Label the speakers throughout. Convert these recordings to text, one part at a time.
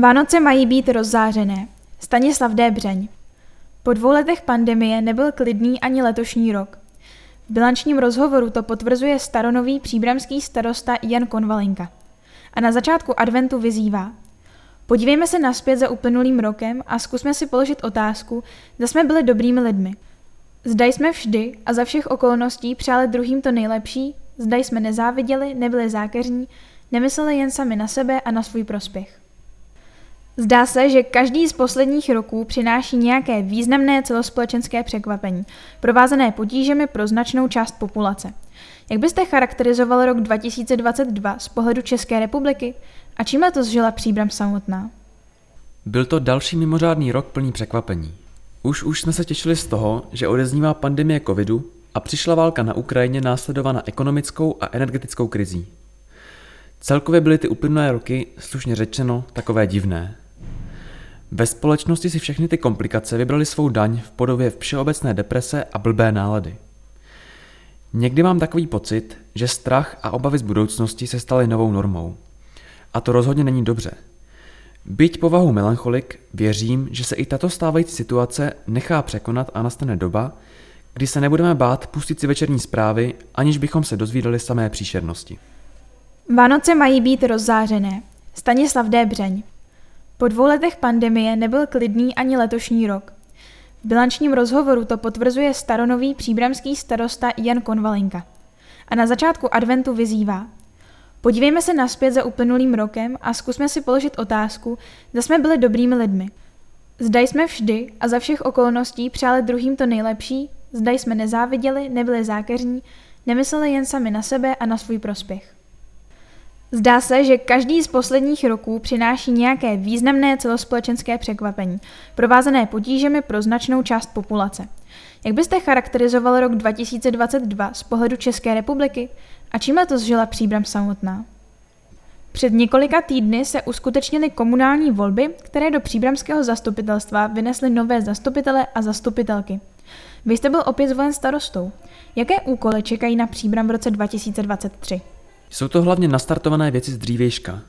Speaker 1: Vánoce mají být rozzářené. Stanislav Débřeň. Po dvou letech pandemie nebyl klidný ani letošní rok. V bilančním rozhovoru to potvrzuje staronový příbramský starosta Jan Konvalinka. A na začátku adventu vyzývá. Podívejme se naspět za uplynulým rokem a zkusme si položit otázku, zda jsme byli dobrými lidmi. Zda jsme vždy a za všech okolností přáli druhým to nejlepší, zda jsme nezáviděli, nebyli zákeřní, nemysleli jen sami na sebe a na svůj prospěch. Zdá se, že každý z posledních roků přináší nějaké významné celospolečenské překvapení, provázené potížemi pro značnou část populace. Jak byste charakterizoval rok 2022 z pohledu České republiky a čím to zžila příbram samotná?
Speaker 2: Byl to další mimořádný rok plný překvapení. Už už jsme se těšili z toho, že odeznívá pandemie covidu a přišla válka na Ukrajině následovaná ekonomickou a energetickou krizí. Celkově byly ty uplynulé roky, slušně řečeno, takové divné. Ve společnosti si všechny ty komplikace vybrali svou daň v podobě všeobecné deprese a blbé nálady. Někdy mám takový pocit, že strach a obavy z budoucnosti se staly novou normou. A to rozhodně není dobře. Byť povahu melancholik, věřím, že se i tato stávající situace nechá překonat a nastane doba, kdy se nebudeme bát pustit si večerní zprávy, aniž bychom se dozvídali samé příšernosti.
Speaker 1: Vánoce mají být rozzářené. Stanislav Débřeň. Po dvou letech pandemie nebyl klidný ani letošní rok. V bilančním rozhovoru to potvrzuje staronový příbramský starosta Jan Konvalinka. A na začátku adventu vyzývá. Podívejme se naspět za uplynulým rokem a zkusme si položit otázku, zda jsme byli dobrými lidmi. Zda jsme vždy a za všech okolností přáli druhým to nejlepší, zda jsme nezáviděli, nebyli zákeřní, nemysleli jen sami na sebe a na svůj prospěch. Zdá se, že každý z posledních roků přináší nějaké významné celospolečenské překvapení, provázené potížemi pro značnou část populace. Jak byste charakterizoval rok 2022 z pohledu České republiky a čím to zžila příbram samotná? Před několika týdny se uskutečnily komunální volby, které do příbramského zastupitelstva vynesly nové zastupitele a zastupitelky. Vy jste byl opět zvolen starostou. Jaké úkoly čekají na příbram v roce 2023?
Speaker 2: Jsou to hlavně nastartované věci z dřívějška.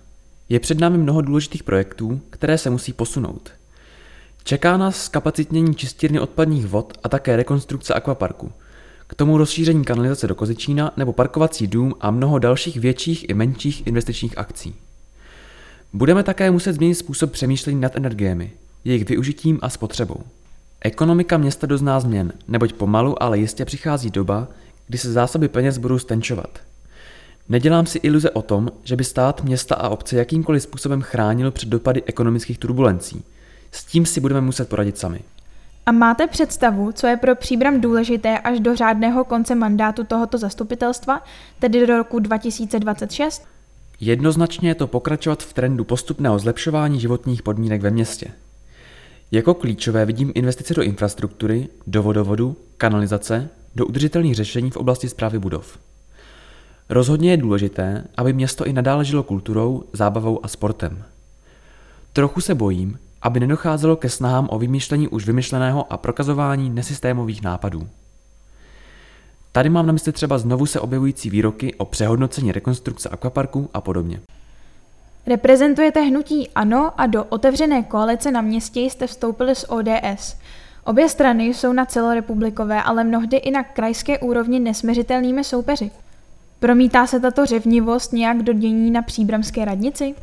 Speaker 2: Je před námi mnoho důležitých projektů, které se musí posunout. Čeká nás kapacitnění čistírny odpadních vod a také rekonstrukce akvaparku. K tomu rozšíření kanalizace do Kozičína nebo parkovací dům a mnoho dalších větších i menších investičních akcí. Budeme také muset změnit způsob přemýšlení nad energiemi, jejich využitím a spotřebou. Ekonomika města dozná změn, neboť pomalu, ale jistě přichází doba, kdy se zásoby peněz budou stenčovat – Nedělám si iluze o tom, že by stát, města a obce jakýmkoliv způsobem chránil před dopady ekonomických turbulencí. S tím si budeme muset poradit sami.
Speaker 1: A máte představu, co je pro příbram důležité až do řádného konce mandátu tohoto zastupitelstva, tedy do roku 2026?
Speaker 2: Jednoznačně je to pokračovat v trendu postupného zlepšování životních podmínek ve městě. Jako klíčové vidím investice do infrastruktury, do vodovodu, kanalizace, do udržitelných řešení v oblasti zprávy budov. Rozhodně je důležité, aby město i nadále žilo kulturou, zábavou a sportem. Trochu se bojím, aby nedocházelo ke snahám o vymýšlení už vymyšleného a prokazování nesystémových nápadů. Tady mám na mysli třeba znovu se objevující výroky o přehodnocení rekonstrukce akvaparku a podobně.
Speaker 1: Reprezentujete hnutí ANO a do otevřené koalice na městě jste vstoupili s ODS. Obě strany jsou na celorepublikové, ale mnohdy i na krajské úrovni nesměřitelnými soupeři. Promítá se tato řevnivost nějak do dění na příbramské radnici?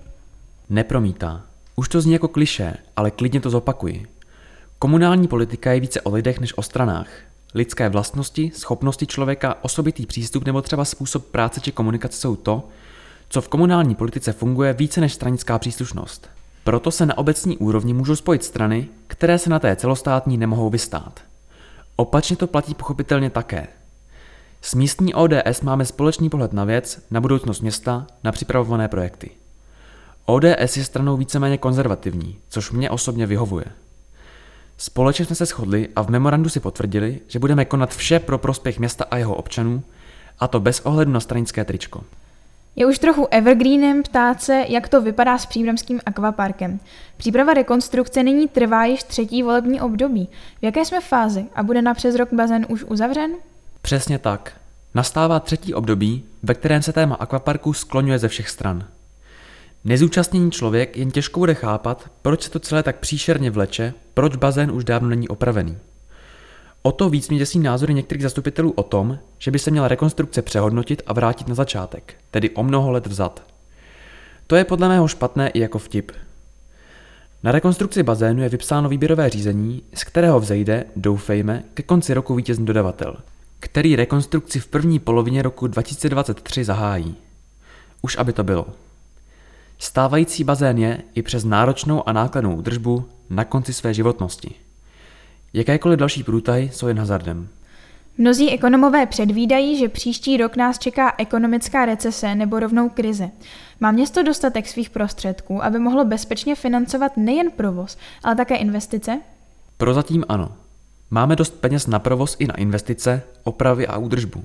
Speaker 2: Nepromítá. Už to zní jako kliše, ale klidně to zopakuji. Komunální politika je více o lidech než o stranách. Lidské vlastnosti, schopnosti člověka, osobitý přístup nebo třeba způsob práce či komunikace jsou to, co v komunální politice funguje více než stranická příslušnost. Proto se na obecní úrovni můžou spojit strany, které se na té celostátní nemohou vystát. Opačně to platí pochopitelně také. S místní ODS máme společný pohled na věc, na budoucnost města, na připravované projekty. ODS je stranou víceméně konzervativní, což mě osobně vyhovuje. Společně jsme se shodli a v memorandu si potvrdili, že budeme konat vše pro prospěch města a jeho občanů, a to bez ohledu na stranické tričko.
Speaker 1: Je už trochu evergreenem ptát se, jak to vypadá s příbramským akvaparkem. Příprava rekonstrukce nyní trvá již třetí volební období. V jaké jsme fázi a bude na přes rok bazén už uzavřen?
Speaker 2: Přesně tak. Nastává třetí období, ve kterém se téma akvaparku skloňuje ze všech stran. Nezúčastněný člověk jen těžko bude chápat, proč se to celé tak příšerně vleče, proč bazén už dávno není opravený. O to víc mě děsí názory některých zastupitelů o tom, že by se měla rekonstrukce přehodnotit a vrátit na začátek, tedy o mnoho let vzad. To je podle mého špatné i jako vtip. Na rekonstrukci bazénu je vypsáno výběrové řízení, z kterého vzejde, doufejme, ke konci roku vítězný dodavatel, který rekonstrukci v první polovině roku 2023 zahájí. Už aby to bylo. Stávající bazén je i přes náročnou a nákladnou údržbu na konci své životnosti. Jakékoliv další průtahy jsou jen hazardem.
Speaker 1: Mnozí ekonomové předvídají, že příští rok nás čeká ekonomická recese nebo rovnou krize. Má město dostatek svých prostředků, aby mohlo bezpečně financovat nejen provoz, ale také investice?
Speaker 2: Prozatím ano. Máme dost peněz na provoz i na investice, opravy a údržbu.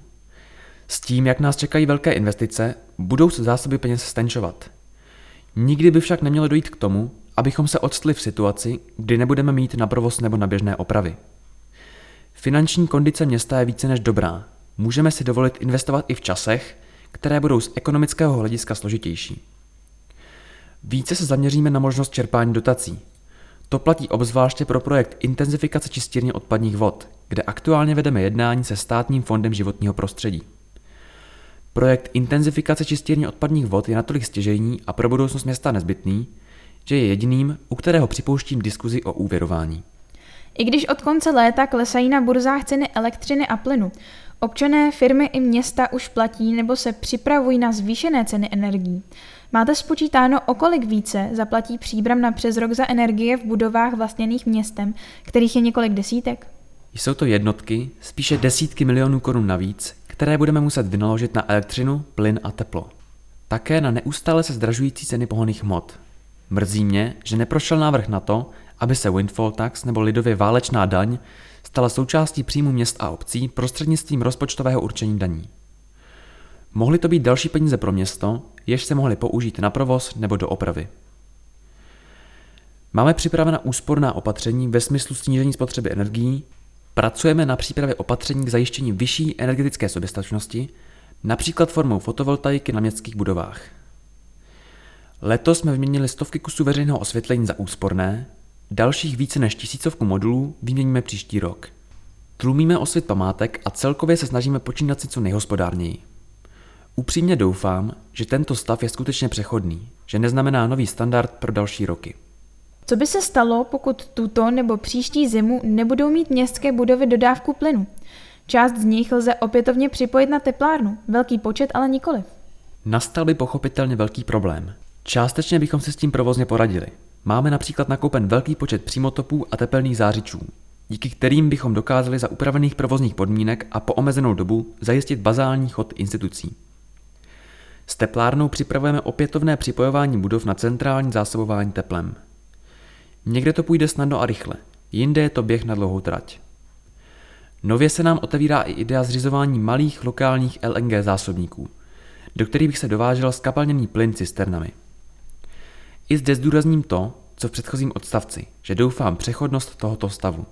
Speaker 2: S tím, jak nás čekají velké investice, budou se zásoby peněz stenčovat. Nikdy by však nemělo dojít k tomu, abychom se odstli v situaci, kdy nebudeme mít na provoz nebo na běžné opravy. Finanční kondice města je více než dobrá. Můžeme si dovolit investovat i v časech, které budou z ekonomického hlediska složitější. Více se zaměříme na možnost čerpání dotací. To platí obzvláště pro projekt intenzifikace čistírny odpadních vod, kde aktuálně vedeme jednání se státním fondem životního prostředí. Projekt intenzifikace čistírny odpadních vod je natolik stěžejní a pro budoucnost města nezbytný, že je jediným, u kterého připouštím diskuzi o úvěrování.
Speaker 1: I když od konce léta klesají na burzách ceny elektřiny a plynu, občané, firmy i města už platí nebo se připravují na zvýšené ceny energií. Máte spočítáno, o kolik více zaplatí příbram na přes rok za energie v budovách vlastněných městem, kterých je několik desítek?
Speaker 2: Jsou to jednotky, spíše desítky milionů korun navíc, které budeme muset vynaložit na elektřinu, plyn a teplo. Také na neustále se zdražující ceny pohonných hmot. Mrzí mě, že neprošel návrh na to, aby se windfall tax nebo lidově válečná daň stala součástí příjmu měst a obcí prostřednictvím rozpočtového určení daní. Mohly to být další peníze pro město, jež se mohly použít na provoz nebo do opravy. Máme připravena úsporná opatření ve smyslu snížení spotřeby energií, pracujeme na přípravě opatření k zajištění vyšší energetické soběstačnosti, například formou fotovoltaiky na městských budovách. Letos jsme vyměnili stovky kusů veřejného osvětlení za úsporné, dalších více než tisícovku modulů vyměníme příští rok. Tlumíme osvět památek a celkově se snažíme počínat si co nejhospodárněji. Upřímně doufám, že tento stav je skutečně přechodný, že neznamená nový standard pro další roky.
Speaker 1: Co by se stalo, pokud tuto nebo příští zimu nebudou mít městské budovy dodávku plynu? Část z nich lze opětovně připojit na teplárnu, velký počet ale nikoliv.
Speaker 2: Nastal by pochopitelně velký problém. Částečně bychom se s tím provozně poradili. Máme například nakoupen velký počet přímotopů a tepelných zářičů, díky kterým bychom dokázali za upravených provozních podmínek a po omezenou dobu zajistit bazální chod institucí. S teplárnou připravujeme opětovné připojování budov na centrální zásobování teplem. Někde to půjde snadno a rychle, jinde je to běh na dlouhou trať. Nově se nám otevírá i idea zřizování malých lokálních LNG zásobníků, do kterých bych se dovážel skapalněný plyn cisternami. I zde zdůrazním to, co v předchozím odstavci, že doufám přechodnost tohoto stavu.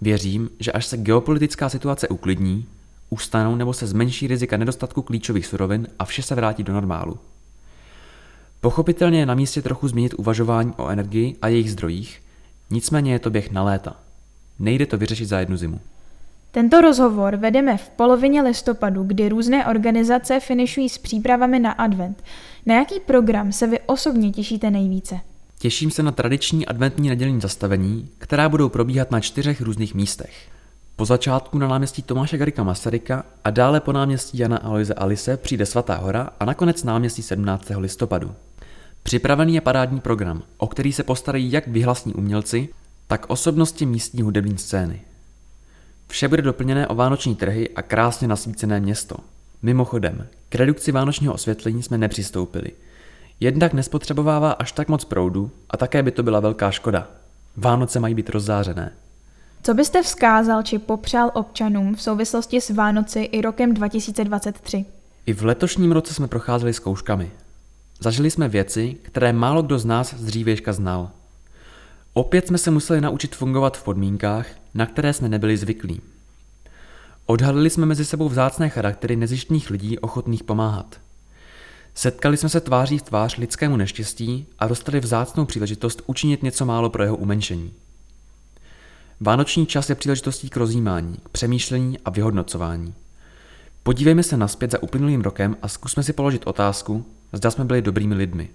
Speaker 2: Věřím, že až se geopolitická situace uklidní, ustanou nebo se zmenší rizika nedostatku klíčových surovin a vše se vrátí do normálu. Pochopitelně je na místě trochu změnit uvažování o energii a jejich zdrojích, nicméně je to běh na léta. Nejde to vyřešit za jednu zimu.
Speaker 1: Tento rozhovor vedeme v polovině listopadu, kdy různé organizace finišují s přípravami na advent. Na jaký program se vy osobně těšíte nejvíce?
Speaker 2: Těším se na tradiční adventní nedělní zastavení, která budou probíhat na čtyřech různých místech. Po začátku na náměstí Tomáše Garika Masaryka a dále po náměstí Jana Aloise Alise přijde Svatá hora a nakonec náměstí 17. listopadu. Připravený je parádní program, o který se postarají jak vyhlasní umělci, tak osobnosti místní hudební scény. Vše bude doplněné o vánoční trhy a krásně nasvícené město. Mimochodem, k redukci vánočního osvětlení jsme nepřistoupili. Jednak nespotřebovává až tak moc proudu a také by to byla velká škoda. Vánoce mají být rozzářené.
Speaker 1: Co byste vzkázal či popřál občanům v souvislosti s Vánoci i rokem 2023?
Speaker 2: I v letošním roce jsme procházeli zkouškami. Zažili jsme věci, které málo kdo z nás z dřívějška znal. Opět jsme se museli naučit fungovat v podmínkách, na které jsme nebyli zvyklí. Odhalili jsme mezi sebou vzácné charaktery nezištních lidí ochotných pomáhat. Setkali jsme se tváří v tvář lidskému neštěstí a dostali vzácnou příležitost učinit něco málo pro jeho umenšení. Vánoční čas je příležitostí k rozjímání, k přemýšlení a vyhodnocování. Podívejme se naspět za uplynulým rokem a zkusme si položit otázku, zda jsme byli dobrými lidmi.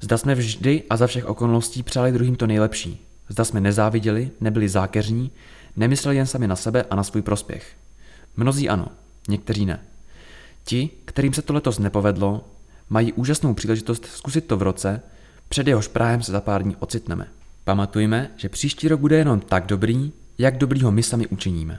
Speaker 2: Zda jsme vždy a za všech okolností přáli druhým to nejlepší. Zda jsme nezáviděli, nebyli zákeřní, nemysleli jen sami na sebe a na svůj prospěch. Mnozí ano, někteří ne. Ti, kterým se to letos nepovedlo, mají úžasnou příležitost zkusit to v roce, před jehož práhem se za pár dní ocitneme. Pamatujme, že příští rok bude jenom tak dobrý, jak dobrý ho my sami učiníme.